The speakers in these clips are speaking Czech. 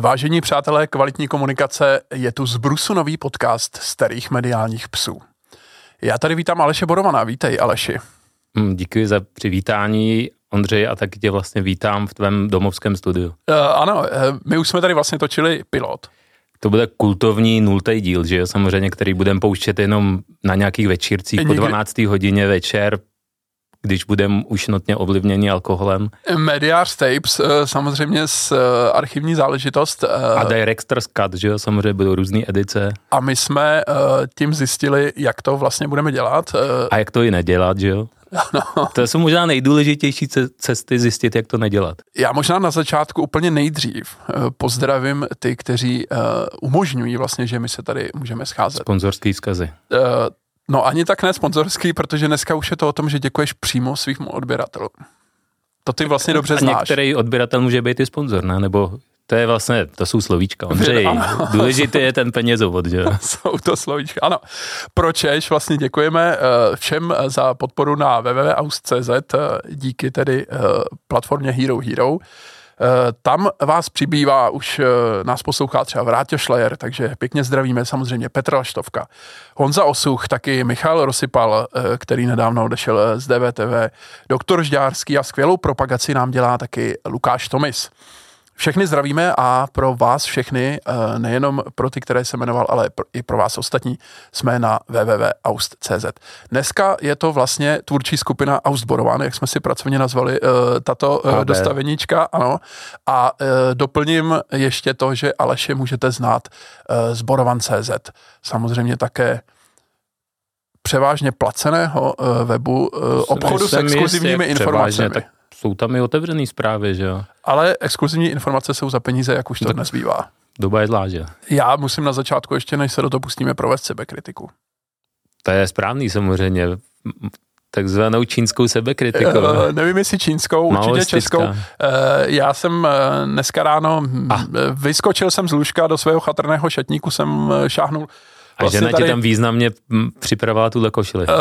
Vážení přátelé kvalitní komunikace, je tu z Brusu nový podcast starých mediálních psů. Já tady vítám Aleše Borovaná. Vítej, Aleši. Mm, díky za přivítání, Ondřej, a taky tě vlastně vítám v tvém domovském studiu. Uh, ano, uh, my už jsme tady vlastně točili pilot. To bude kultovní nultý díl, že jo, samozřejmě, který budeme pouštět jenom na nějakých večírcích Někdy... po 12. hodině večer, když budeme už notně ovlivněni alkoholem. Mediář tapes, eh, samozřejmě s eh, archivní záležitost. Eh, a Director's Cut, že jo, samozřejmě budou různé edice. A my jsme tím zjistili, jak to vlastně budeme dělat. A jak to i nedělat, že jo? No. To jsou možná nejdůležitější cesty zjistit, jak to nedělat. Já možná na začátku úplně nejdřív pozdravím ty, kteří umožňují vlastně, že my se tady můžeme scházet. Sponzorský vzkazy. No ani tak ne sponzorský, protože dneska už je to o tom, že děkuješ přímo svým odběratelům. To ty vlastně dobře znáš. A některý odběratel může být i sponzor, ne? Nebo to je vlastně, to jsou slovíčka, Ondřej. Důležitý je ten penězovod, že jsou to slovíčka, ano. Pročež vlastně děkujeme eh, všem za podporu na www.aus.cz eh, díky tedy eh, platformě Hero Hero. Eh, tam vás přibývá, už eh, nás poslouchá třeba Vrátě Šlejer, takže pěkně zdravíme samozřejmě Petra Laštovka, Honza Osuch, taky Michal Rosypal, eh, který nedávno odešel z DVTV, doktor Žďárský a skvělou propagaci nám dělá taky Lukáš Tomis. Všechny zdravíme a pro vás všechny, eh, nejenom pro ty, které se jmenoval, ale i pro vás ostatní, jsme na www.aust.cz. Dneska je to vlastně tvůrčí skupina Austborovan, jak jsme si pracovně nazvali eh, tato AB. Eh, dostaveníčka, ano. A doplním ještě to, že Aleše můžete znát z Borovan.cz. Samozřejmě také převážně placeného webu obchodu s exkluzivními informacemi. Tak jsou tam i otevřené zprávy, že jo? Ale exkluzivní informace jsou za peníze, jak už to dnes bývá. Doba je zlá, že? Já musím na začátku, ještě než se do toho pustíme, provést sebekritiku. To je správný samozřejmě. Takzvanou čínskou sebekritiku. Uh, nevím, jestli čínskou, určitě českou. Uh, já jsem uh, dneska ráno, ah. vyskočil jsem z lůžka do svého chatrného šatníku, jsem šáhnul a vlastně žena tady, ti tam významně připravovala tuhle košili? Uh,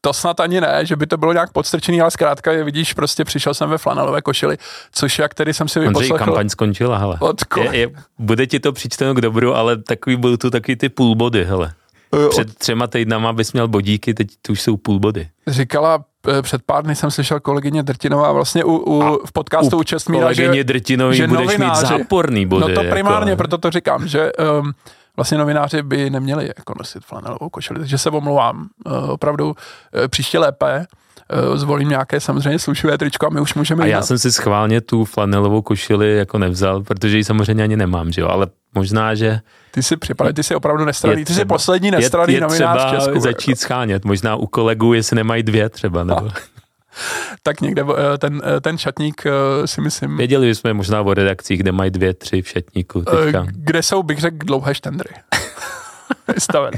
to snad ani ne, že by to bylo nějak podstrčený, ale zkrátka, je, vidíš, prostě přišel jsem ve flanelové košili, což jak tedy jsem si vyposlechl. Ondřej, kampaň skončila, hele. Je, je, bude ti to přičteno k dobru, ale takový byl tu taky ty půlbody, hele. Uh, Před třema týdnama bys měl bodíky, teď tu už jsou půlbody. Říkala eh, před pár dny jsem slyšel kolegyně Drtinová vlastně u, u, v podcastu u, u Čestmíra, že, že budeš novináři, mít záporný body. No to primárně, jako. proto to říkám, že um, vlastně novináři by neměli jako nosit flanelovou košili, takže se omlouvám. Uh, opravdu uh, příště lépe uh, zvolím nějaké samozřejmě slušové tričko a my už můžeme A já jsem si schválně tu flanelovou košili jako nevzal, protože ji samozřejmě ani nemám, že jo, ale možná, že... Ty si připadá, ty jsi opravdu nestraný, ty jsi poslední nestraný je, je novinář v Česku. začít schánět, možná u kolegů, jestli nemají dvě třeba, nebo... tak někde eh, ten, eh, ten šatník eh, si myslím... Věděli jsme možná o redakcích, kde mají dvě, tři v šatníku teďka. Kde jsou, bych řekl, dlouhé štendry. vystaven.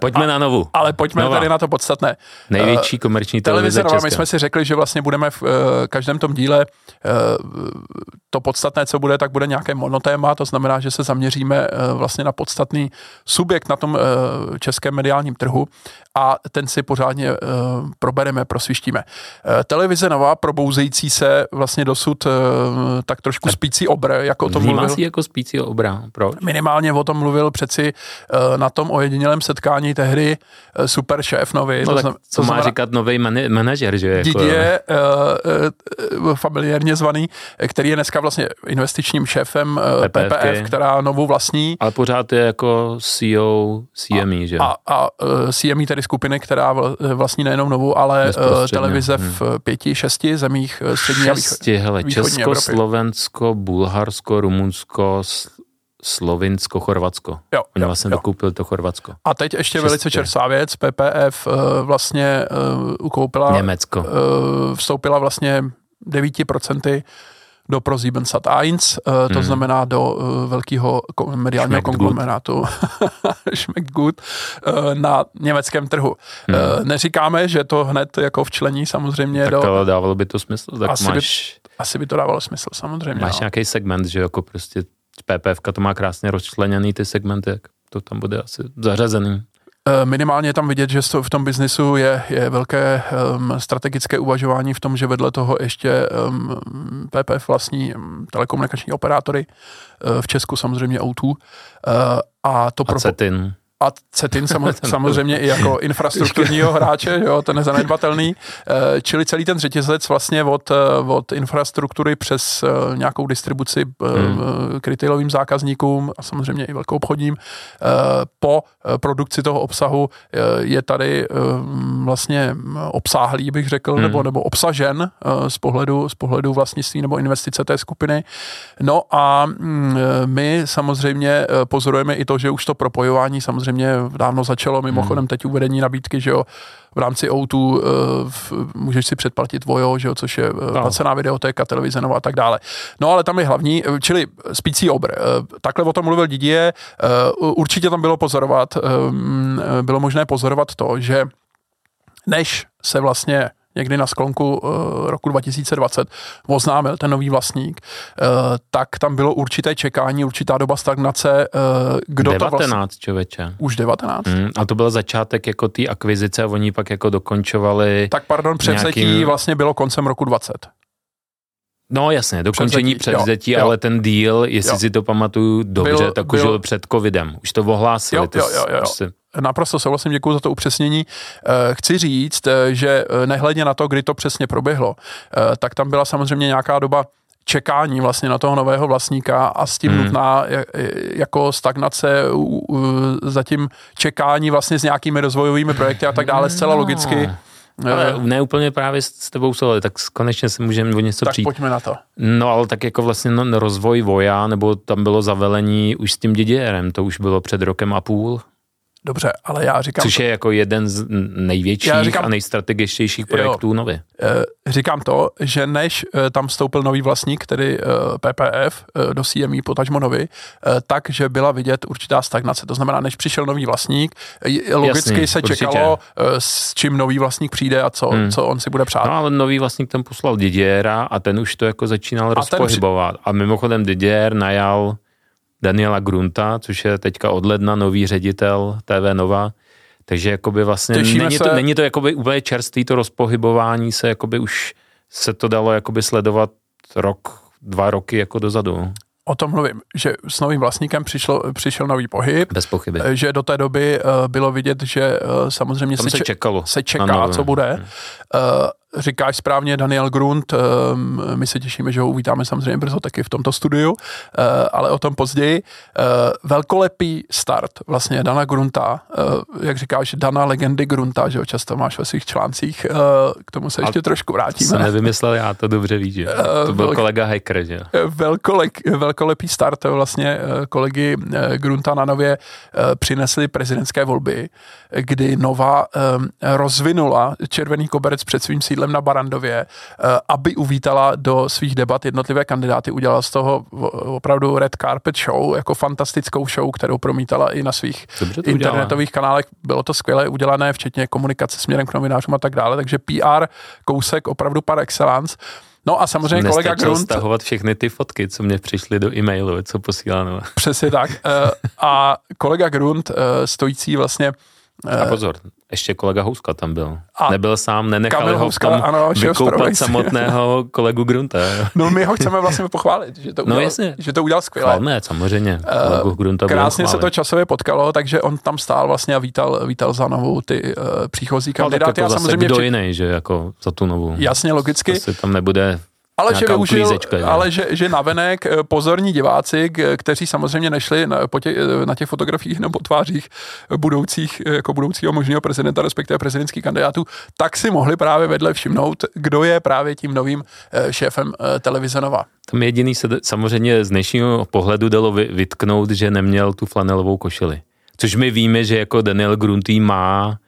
Pojďme a, na novu. Ale pojďme Nová. tady na to podstatné. Největší komerční televize, televize Nova, My jsme si řekli, že vlastně budeme v uh, každém tom díle uh, to podstatné, co bude, tak bude nějaké monotéma, to znamená, že se zaměříme uh, vlastně na podstatný subjekt na tom uh, českém mediálním trhu a ten si pořádně uh, probereme, prosvištíme. Uh, televize Nova, probouzející se vlastně dosud uh, tak trošku spící obr, jako o tom mluvil. jako spící obra, proč? Minimálně o tom mluvil přeci uh, na tom ojedinělém setkání tehdy uh, super šéf nový. No to, znam, co má znamená, říkat nový man- manažer, že? Jako... Didier, uh, uh, familiárně zvaný, který je dneska vlastně investičním šéfem uh, PPF, PPF, která novou vlastní. Ale pořád je jako CEO CME, a, že? A, a uh, CME tedy skupiny, která vlastní nejenom novou, ale uh, televize hmm. v pěti, šesti zemích střední Šesti, hele, Česko, Evropy. Slovensko, Bulharsko, Rumunsko, Slovinsko, Chorvatsko. Jo, Oni jo, vlastně jo. dokoupili to Chorvatsko. A teď ještě Šestě. velice čerstvá věc, PPF uh, vlastně uh, ukoupila... Německo. Uh, vstoupila vlastně 9% do ProSiebensat 1, uh, to hmm. znamená do velkého mediálního Schmeckt konglomerátu Schmeckt gut na německém trhu. Hmm. Neříkáme, že to hned jako včlení samozřejmě tak do... to dávalo by to smysl, tak asi máš... By, asi by to dávalo smysl, samozřejmě. Máš no. nějaký segment, že jako prostě PPF to má krásně rozčleněný ty segmenty, jak to tam bude asi zařazený. Minimálně je tam vidět, že v tom biznisu je, je velké um, strategické uvažování v tom, že vedle toho ještě um, PPF vlastní telekomunikační operátory, uh, v Česku samozřejmě O2. Uh, a to a pro... Cetin a Cetin samozřejmě i jako infrastrukturního hráče, jo, ten nezanedbatelný, eh, čili celý ten řetězec vlastně od, eh, od infrastruktury přes eh, nějakou distribuci hmm. k retailovým zákazníkům a samozřejmě i velkou obchodním po produkci toho obsahu je tady vlastně obsáhlý, bych řekl, hmm. nebo, nebo obsažen z pohledu, z pohledu vlastnictví nebo investice té skupiny. No a mm, my samozřejmě pozorujeme i to, že už to propojování samozřejmě samozřejmě dávno začalo, mimochodem hmm. teď uvedení nabídky, že jo, v rámci O2 uh, můžeš si předplatit Vojo, že jo, což je uh, placená videotéka, televize nová a tak dále. No ale tam je hlavní, eh, čili spící obr. Uh, takhle o tom mluvil Didier, uh, určitě tam bylo pozorovat, bylo možné pozorovat to, že než se vlastně někdy na sklonku uh, roku 2020 oznámil ten nový vlastník, uh, tak tam bylo určité čekání, určitá doba stagnace. Uh, kdo 19, to vlastně... člověče. Už 19. Mm, a to byl začátek jako té akvizice a oni pak jako dokončovali... Tak pardon, převzetí nějakým... vlastně bylo koncem roku 20. No jasně, dokončení převzetí, ale ten deal, jestli jo. si to pamatuju dobře, byl, tak už byl před covidem. Už to ohlásili. Jo, jo, jo, jo. Prostě... Naprosto souhlasím, děkuji za to upřesnění. Eh, chci říct, eh, že eh, nehledně na to, kdy to přesně proběhlo, tak tam byla samozřejmě nějaká doba čekání vlastně na toho nového vlastníka a s tím hmm. nutná jako stagnace zatím čekání vlastně s nějakými rozvojovými projekty a tak dále, zcela logicky. No ale ne úplně právě s tebou souhlasím, tak konečně si můžeme o něco tak přijít. pojďme na to. No ale tak jako vlastně no, rozvoj voja, nebo tam bylo zavelení už s tím DDRem, to už bylo před rokem a půl. Dobře, ale já říkám... Což je jako jeden z největších říkám, a nejstrategičtějších projektů jo, nově. Eh, říkám to, že než eh, tam vstoupil nový vlastník, tedy eh, PPF, do CME potažmo nový, takže byla vidět určitá stagnace. To znamená, než přišel nový vlastník, logicky Jasný, se určitě. čekalo, s čím nový vlastník přijde a co, hmm. co on si bude přát. No ale nový vlastník tam poslal Didiera a ten už to jako začínal a rozpohybovat. Při... A mimochodem Didier najal Daniela Grunta, což je teďka od ledna nový ředitel TV Nova. Takže jakoby vlastně není to, není to jakoby úplně čerstvý to rozpohybování se, jakoby už se to dalo jakoby sledovat rok, dva roky jako dozadu. O tom mluvím, že s novým vlastníkem přišlo, přišel nový pohyb. Bez pochyby. Že do té doby uh, bylo vidět, že uh, samozřejmě se, se, čekalo. se čeká, co bude. Hmm. Říkáš správně Daniel Grunt, ehm, my se těšíme, že ho uvítáme samozřejmě brzo taky v tomto studiu, eh, ale o tom později. Eh, velkolepý start vlastně Dana Grunta, eh, jak říkáš, Dana legendy Grunta, že ho často máš ve svých článcích, k tomu se ještě A trošku vrátíme. Jsem nevymyslel já, to dobře víš, že? To byl Velk, kolega Hacker, že? Velkolek, velkolepý start vlastně kolegy Grunta na Nově přinesli prezidentské volby, kdy Nova ehm, rozvinula červený koberec před svým sídlem sídlem na Barandově, eh, aby uvítala do svých debat jednotlivé kandidáty, udělala z toho opravdu red carpet show, jako fantastickou show, kterou promítala i na svých internetových kanálech. Bylo to skvěle udělané, včetně komunikace směrem k novinářům a tak dále, takže PR kousek opravdu par excellence. No a samozřejmě kolega Grunt... stahovat všechny ty fotky, co mě přišly do e-mailu, co posíláno. Přesně tak. Eh, a kolega Grunt, eh, stojící vlastně a pozor, ještě kolega Houska tam byl. A Nebyl sám, nenechali ho Houska, v tom ano, vykoupat samotného kolegu Grunta. No my ho chceme vlastně pochválit, že to no, udělal, no, jasně. Že to udělal skvěle. Chválme, samozřejmě. Uh, Grunta krásně se to časově potkalo, takže on tam stál vlastně a vítal, vítal za novou ty uh, příchozí kandidáty. No, tak jako a samozřejmě kdo jiný, že jako za tu novou. Jasně, logicky. Asi tam nebude ale že využil, ale že, že navenek eh, pozorní diváci, kteří samozřejmě nešli na, po tě, eh, na těch fotografiích nebo tvářích budoucích, eh, jako budoucího možného prezidenta, respektive prezidentských kandidátů, tak si mohli právě vedle všimnout, kdo je právě tím novým šéfem televize Nova. Tam jediný se samozřejmě z dnešního pohledu dalo vytknout, že neměl tu flanelovou košili. Což my víme, že jako Daniel Grunty má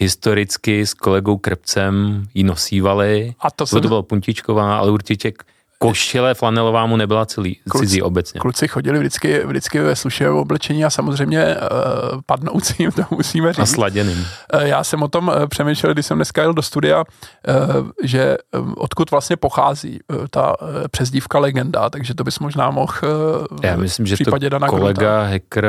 historicky s kolegou Krpcem ji nosívali. A to, jsem... to byla puntičková, ale určitě košile flanelová mu nebyla celý, kluci, cizí obecně. Kluci chodili vždycky, vždycky ve slušivém oblečení a samozřejmě uh, padnoucím, to musíme říct. A sladěným. Uh, já jsem o tom uh, přemýšlel, když jsem dneska jel do studia, uh, že uh, odkud vlastně pochází uh, ta uh, přezdívka legenda, takže to bys možná mohl uh, Já myslím, že to Dana kolega Gruta. hacker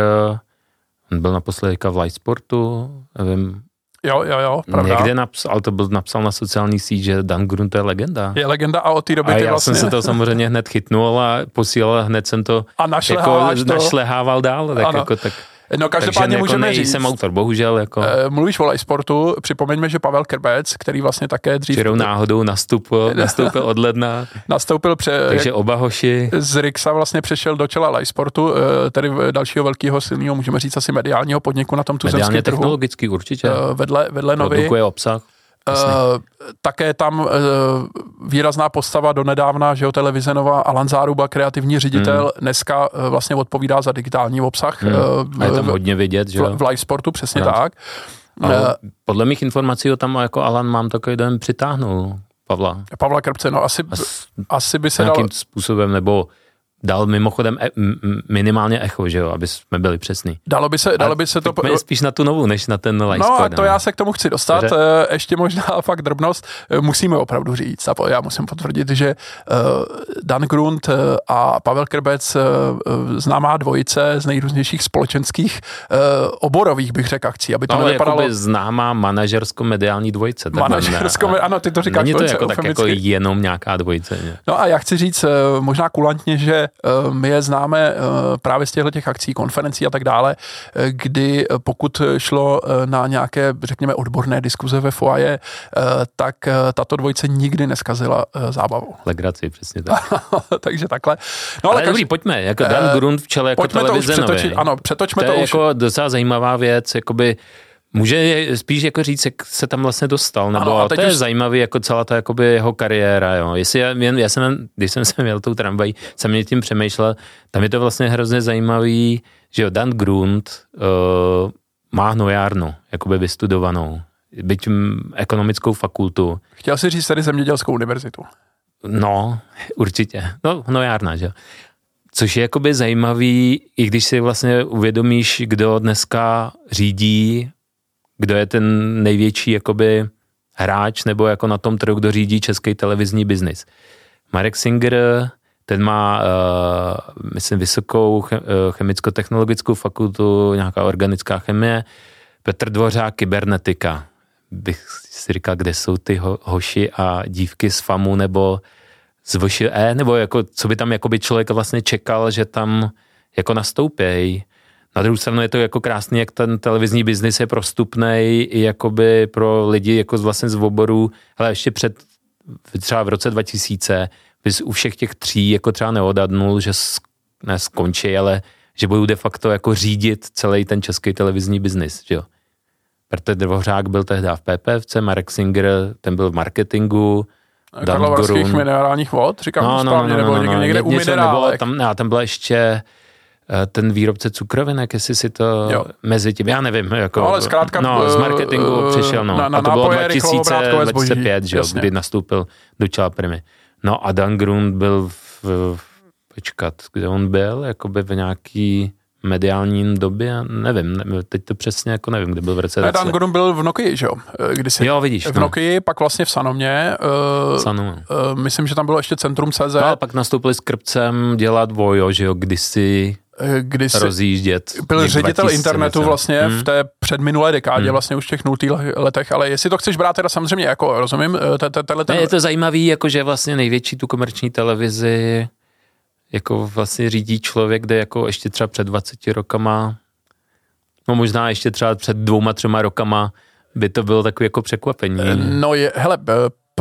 On byl naposledy v Light Sportu, nevím, Jo, jo, jo, pravda. Někde napsal, ale to byl napsal na sociální síť, že Dan Grunt je legenda. Je legenda a od té doby a ty já vlastně... jsem se to samozřejmě hned chytnul a posílal, hned jsem to, a jako, to. našlehával dál. Tak, jako, tak No každopádně Takže můžeme jako říct. jsem autor, bohužel. Jako... E, mluvíš o sportu, připomeňme, že Pavel Krbec, který vlastně také dřív... Čirou náhodou nastoupil, nastoupil od ledna. nastoupil pře... Takže oba hoši. Z Rixa vlastně přešel do čela sportu, e, tedy dalšího velkého silného, můžeme říct asi mediálního podniku na tom tuzemském trhu. technologicky určitě. E, vedle, vedle. Produkuje obsah. Uh, také tam uh, výrazná postava do nedávna, že jo, televize Nova, Alan Záruba, kreativní ředitel, hmm. dneska uh, vlastně odpovídá za digitální obsah. Hmm. Uh, je tam hodně vidět, že jo? V, v live sportu, přesně no. tak. Uh, podle mých informací ho tam jako Alan mám takový den přitáhnul. Pavla. Pavla Krpce, no asi, As, asi by se nějakým dal... způsobem, nebo dal mimochodem e, minimálně echo, že jo, aby jsme byli přesní. Dalo by se, dalo by se to... Pojďme spíš na tu novou, než na ten live No a to já se k tomu chci dostat. Dobře. Eh, ještě možná fakt drobnost. Eh, musíme opravdu říct, a já musím potvrdit, že eh, Dan Grunt a Pavel Krbec známá dvojice z nejrůznějších společenských oborových, bych řekl, akcí, aby to no, nevypadalo... známá manažersko-mediální dvojice. Manažersko, ano, ty to říkáš Není to jako, tak jako jenom nějaká dvojice. Ne? No a já chci říct možná kulantně, že my je známe eh, právě z těchto těch akcí, konferencí a tak dále, eh, kdy pokud šlo na nějaké, řekněme, odborné diskuze ve foaje, tak tato dvojice nikdy neskazila zábavu. Legraci, přesně tak. Takže takhle. No, ale, ale dobrý, pojďme, jako Dan Grund v čele jako televize to už přetočit, ano, přetočme to, to je už. jako docela zajímavá věc, jakoby Může spíš jako říct, jak se tam vlastně dostal, nebo ano, to je už... zajímavý, jako celá ta jakoby jeho kariéra, jo. Jestli já, jen, já jsem, když jsem se měl tou tramvají, jsem mě tím přemýšlel, tam je to vlastně hrozně zajímavý, že jo, Dan Grund uh, má hnojárnu, jakoby vystudovanou, byť ekonomickou fakultu. Chtěl si říct tady zemědělskou univerzitu. No, určitě. No, hnojárna, že jo. Což je jakoby zajímavý, i když si vlastně uvědomíš, kdo dneska řídí kdo je ten největší jakoby hráč nebo jako na tom trhu, kdo řídí český televizní biznis. Marek Singer, ten má, uh, myslím, vysokou eh, chemicko-technologickou fakultu, nějaká organická chemie. Petr Dvořák, kybernetika. Bych si říkal, kde jsou ty ho, hoši a dívky z FAMu nebo z VŠE, nebo jako, co by tam jakoby člověk vlastně čekal, že tam jako nastoupějí. Na druhou stranu je to jako krásný, jak ten televizní biznis je prostupný i jakoby pro lidi jako z vlastně z oboru, ale ještě před třeba v roce 2000 bys u všech těch tří jako třeba neodadnul, že ne skončí, ale že budou de facto jako řídit celý ten český televizní biznis, že jo. Petr Dvořák byl tehdy v PPFC, Marek Singer, ten byl v marketingu, Dan Gurun. minerálních vod, říkám no, to no, správně, no, no, no, nebo někde, někde u minerálek. Tam, ne, tam byla ještě ten výrobce cukrovinek, jestli si to jo. mezi tím, já nevím. Jako, no, ale zkrátka, no, z marketingu uh, přišel, no. Na, na a to bylo 2000, 2005, že kdy nastoupil do čela Primy. No a Dan Grund byl v, v, počkat, kde on byl, jakoby v nějaký mediální době, nevím, ne, teď to přesně jako nevím, kde byl v roce. Dan Grund byl v Nokii, že jo? Kdysi, jo, vidíš. V no. Nokii, pak vlastně v Sanomě. Uh, Sanu. Uh, myslím, že tam bylo ještě Centrum CZ. No a pak nastoupili s Krpcem dělat Vojo, že jo, kdysi kdy jsi rozjíždět. Byl ředitel internetu vlastně hmm. v té předminulé dekádě, hmm. vlastně už v těch nultých letech, ale jestli to chceš brát teda samozřejmě jako, rozumím, eh, tenhle ten... Je to zajímavý, jako že vlastně největší tu komerční televizi jako vlastně řídí člověk, kde jako ještě třeba před 20 rokama, no možná ještě třeba před dvouma, třema rokama by to bylo takové jako překvapení. No je, hele,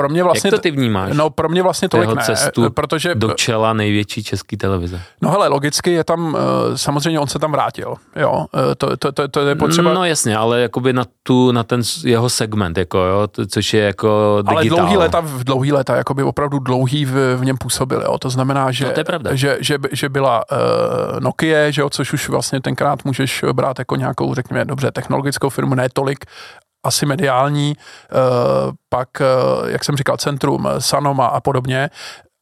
pro mě vlastně... Jak to ty vnímáš? No pro mě vlastně tolik ne, cestu protože... do čela největší české televize. No hele, logicky je tam, eh, samozřejmě on se tam vrátil, jo, eh, to, to, to, to je potřeba... No jasně, ale jakoby na tu, na ten jeho segment, jako jo, to, což je jako digitál. Ale dlouhý léta, v dlouhý léta, jakoby opravdu dlouhý v, v něm působil, jo, to znamená, že, no, to je pravda. že, že, že byla uh, Nokia, že jo, což už vlastně tenkrát můžeš brát jako nějakou, řekněme, dobře, technologickou firmu, ne tolik asi mediální, eh, pak, eh, jak jsem říkal, Centrum, eh, Sanoma a podobně,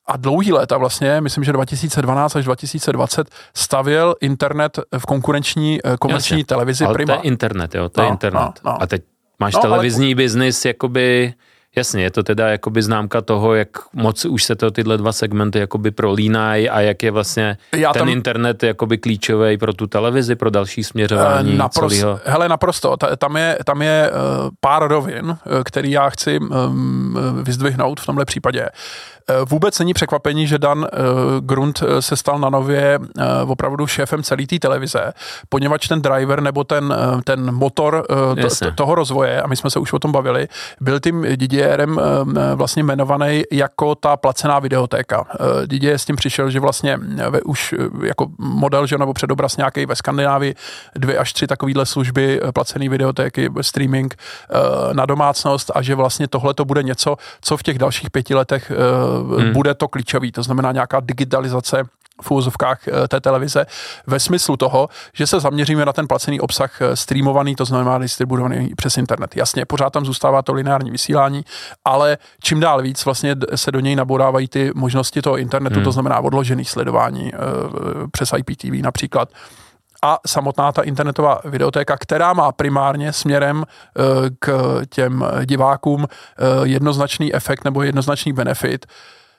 a dlouhý léta vlastně, myslím, že 2012 až 2020 stavěl internet v konkurenční komerční Jasně, televizi ale Prima. to je internet, jo, to no, je internet. No, no. A teď máš no, televizní ale... biznis, jakoby Jasně, je to teda jakoby známka toho, jak moc už se to tyhle dva segmenty jakoby prolínají a jak je vlastně Já ten tam... internet jakoby klíčový pro tu televizi, pro další směřování uh, naprosto, celého. Hele, naprosto. Tam je, tam je uh, pár rovin, který já chci um, vyzdvihnout v tomhle případě. Eh, vůbec není překvapení, že Dan eh, Grunt eh, se stal na nově opravdu šéfem celé té televize, poněvadž ten driver nebo ten, ten motor to, toho rozvoje, a my jsme se už o tom bavili, byl tím Didierem vlastně jmenovaný jako ta placená videotéka. Didier s tím přišel, že vlastně už jako model, že nebo předobraz nějaký ve Skandinávii, dvě až tři takovýhle služby, placené videotéky, streaming na domácnost a že vlastně tohle to bude něco, co v těch dalších pěti letech hmm. bude to klíčový, to znamená nějaká digitalizace v úvozovkách eh, té televize ve smyslu toho, že se zaměříme na ten placený obsah eh, streamovaný, to znamená distribuovaný přes internet. Jasně, pořád tam zůstává to lineární vysílání, ale čím dál víc vlastně se do něj nabodávají ty možnosti toho internetu, hmm. to znamená odložený sledování eh, přes IPTV například a samotná ta internetová videotéka, která má primárně směrem k těm divákům jednoznačný efekt nebo jednoznačný benefit,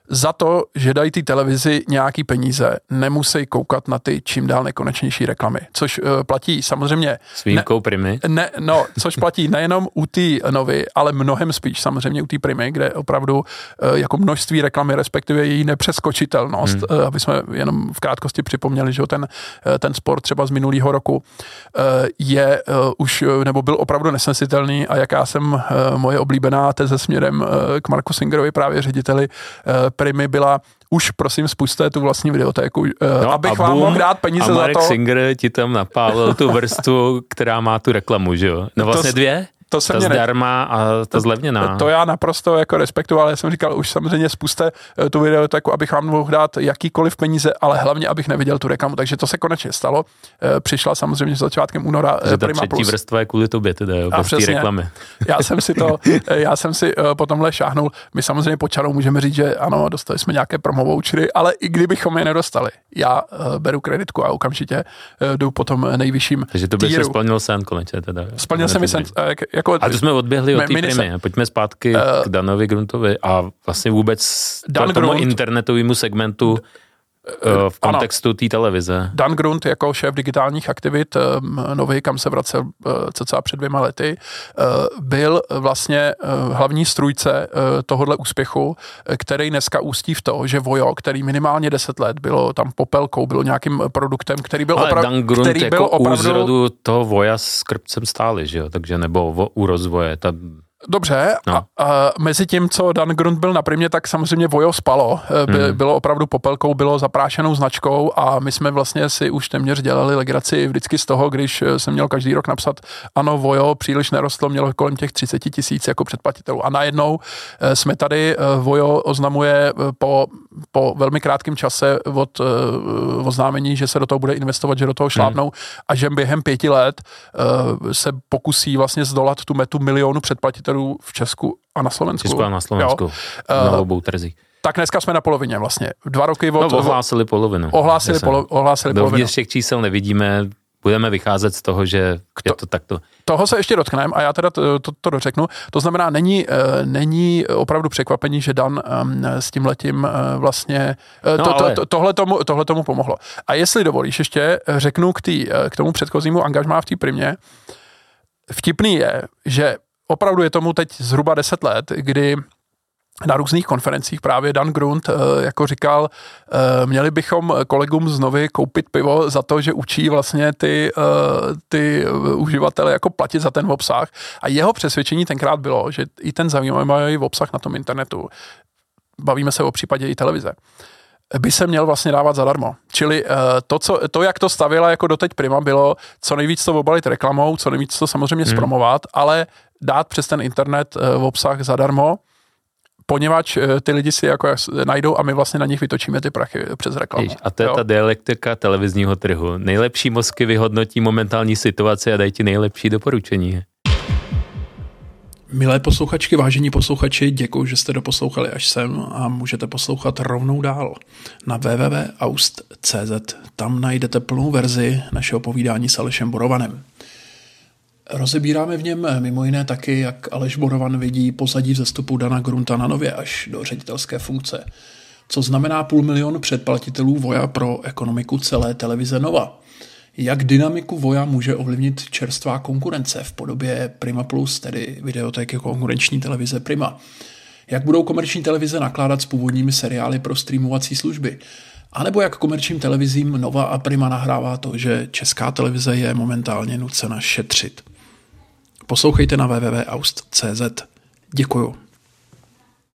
za to, že dají ty televizi nějaký peníze, nemusí koukat na ty čím dál nekonečnější reklamy, což uh, platí samozřejmě... S výjimkou ne, Primy? Ne, no, což platí nejenom u té novy, ale mnohem spíš samozřejmě u té Primy, kde opravdu uh, jako množství reklamy, respektive její nepřeskočitelnost, hmm. uh, aby jsme jenom v krátkosti připomněli, že ten, ten sport třeba z minulého roku je už, nebo byl opravdu nesnesitelný a jaká jsem moje oblíbená teze směrem k Marku Singerovi, právě řediteli Primy byla už prosím spuste tu vlastní videotéku, eh, no, abych vám mohl dát peníze a Marek za to. Singer ti tam napálil tu vrstvu, která má tu reklamu, že jo? No vlastně to, dvě? To se ta mě zdarma a ta zlevněná. To já naprosto jako respektuju, ale já jsem říkal, už samozřejmě spuste eh, tu videoteku, abych vám mohl dát jakýkoliv peníze, ale hlavně, abych neviděl tu reklamu. Takže to se konečně stalo. Eh, přišla samozřejmě s začátkem února Že ta Prima třetí Plus. vrstva je kvůli tobě teda, jo, a přesně, reklamy. Já jsem si to, já jsem si po tomhle šáhnul. My samozřejmě po čarou můžeme říct, že ano, dostali jsme nějaké promovouchery, ale i kdybychom je nedostali, já beru kreditku a okamžitě jdu po tom nejvyšším Takže to by se splnil sen konečně teda. Splnil se mi sen, jako, a to jsme odběhli od té primy. Pojďme zpátky uh, k Danovi Gruntovi a vlastně vůbec Dan tomu Grunt, internetovému segmentu v kontextu té televize. Dan Grunt jako šéf digitálních aktivit nový, kam se vracel eh, cca před dvěma lety, byl vlastně hlavní strůjce tohohle úspěchu, který dneska ústí v to, že Vojo, který minimálně 10 let bylo tam popelkou, bylo nějakým produktem, který byl opravdu... Dan Grunt který jako byl opravdu, u zrodu toho Voja s krpcem stáli, že jo? Takže nebo u rozvoje. Ta Dobře, no. a, a mezi tím, co Dan Grunt byl na primě, tak samozřejmě Vojo spalo. E, by, mm. Bylo opravdu popelkou, bylo zaprášenou značkou a my jsme vlastně si už téměř dělali legraci vždycky z toho, když e, jsem měl každý rok napsat, ano, Vojo příliš nerostlo, mělo kolem těch 30 tisíc jako předplatitelů. A najednou e, jsme tady, Vojo oznamuje po, po velmi krátkém čase od oznámení, že se do toho bude investovat, že do toho šlápnou mm. a že během pěti let se pokusí vlastně zdolat tu metu milionu předplatitelů v Česku a na Slovensku. Česku a na Slovensku, jo. na eh, obou trzích. Tak dneska jsme na polovině vlastně. Dva roky od... No, ohlásili polovinu. Ohlásili, polo, ohlásili Do polovinu. těch čísel nevidíme, budeme vycházet z toho, že je to takto. Toho se ještě dotkneme a já teda to, to, to dořeknu. To znamená, není, uh, není opravdu překvapení, že Dan um, s tím letím uh, vlastně uh, no, to, ale... to, tohle, tomu, tohle tomu pomohlo. A jestli dovolíš ještě, řeknu k, tý, k tomu předchozímu angažmá v té primě. Vtipný je, že opravdu je tomu teď zhruba 10 let, kdy na různých konferencích právě Dan Grunt eh, jako říkal, eh, měli bychom kolegům z Novy koupit pivo za to, že učí vlastně ty, eh, ty uživatele jako platit za ten obsah. A jeho přesvědčení tenkrát bylo, že i ten zajímavý obsah na tom internetu, bavíme se o případě i televize, by se měl vlastně dávat zadarmo. Čili to, co, to, jak to stavila jako doteď Prima, bylo co nejvíc to obalit reklamou, co nejvíc to samozřejmě hmm. zpromovat, ale dát přes ten internet v obsah zadarmo, poněvadž eh, ty lidi si jako najdou a my vlastně na nich vytočíme ty prachy přes reklamu. Jež, a to je jo? ta dialektika televizního trhu. Nejlepší mozky vyhodnotí momentální situaci a dají ti nejlepší doporučení. Milé posluchačky, vážení posluchači, děkuji, že jste doposlouchali až sem a můžete poslouchat rovnou dál na www.aust.cz. Tam najdete plnou verzi našeho povídání s Alešem Borovanem. Rozebíráme v něm mimo jiné taky, jak Aleš Borovan vidí pozadí vzestupu Dana Grunta na nově až do ředitelské funkce. Co znamená půl milionu předplatitelů Voja pro ekonomiku celé televize Nova. Jak dynamiku Voja může ovlivnit čerstvá konkurence v podobě Prima Plus, tedy videotéky konkurenční televize Prima. Jak budou komerční televize nakládat s původními seriály pro streamovací služby. A nebo jak komerčním televizím Nova a Prima nahrává to, že česká televize je momentálně nucena šetřit. Poslouchejte na www.aust.cz. Děkuju.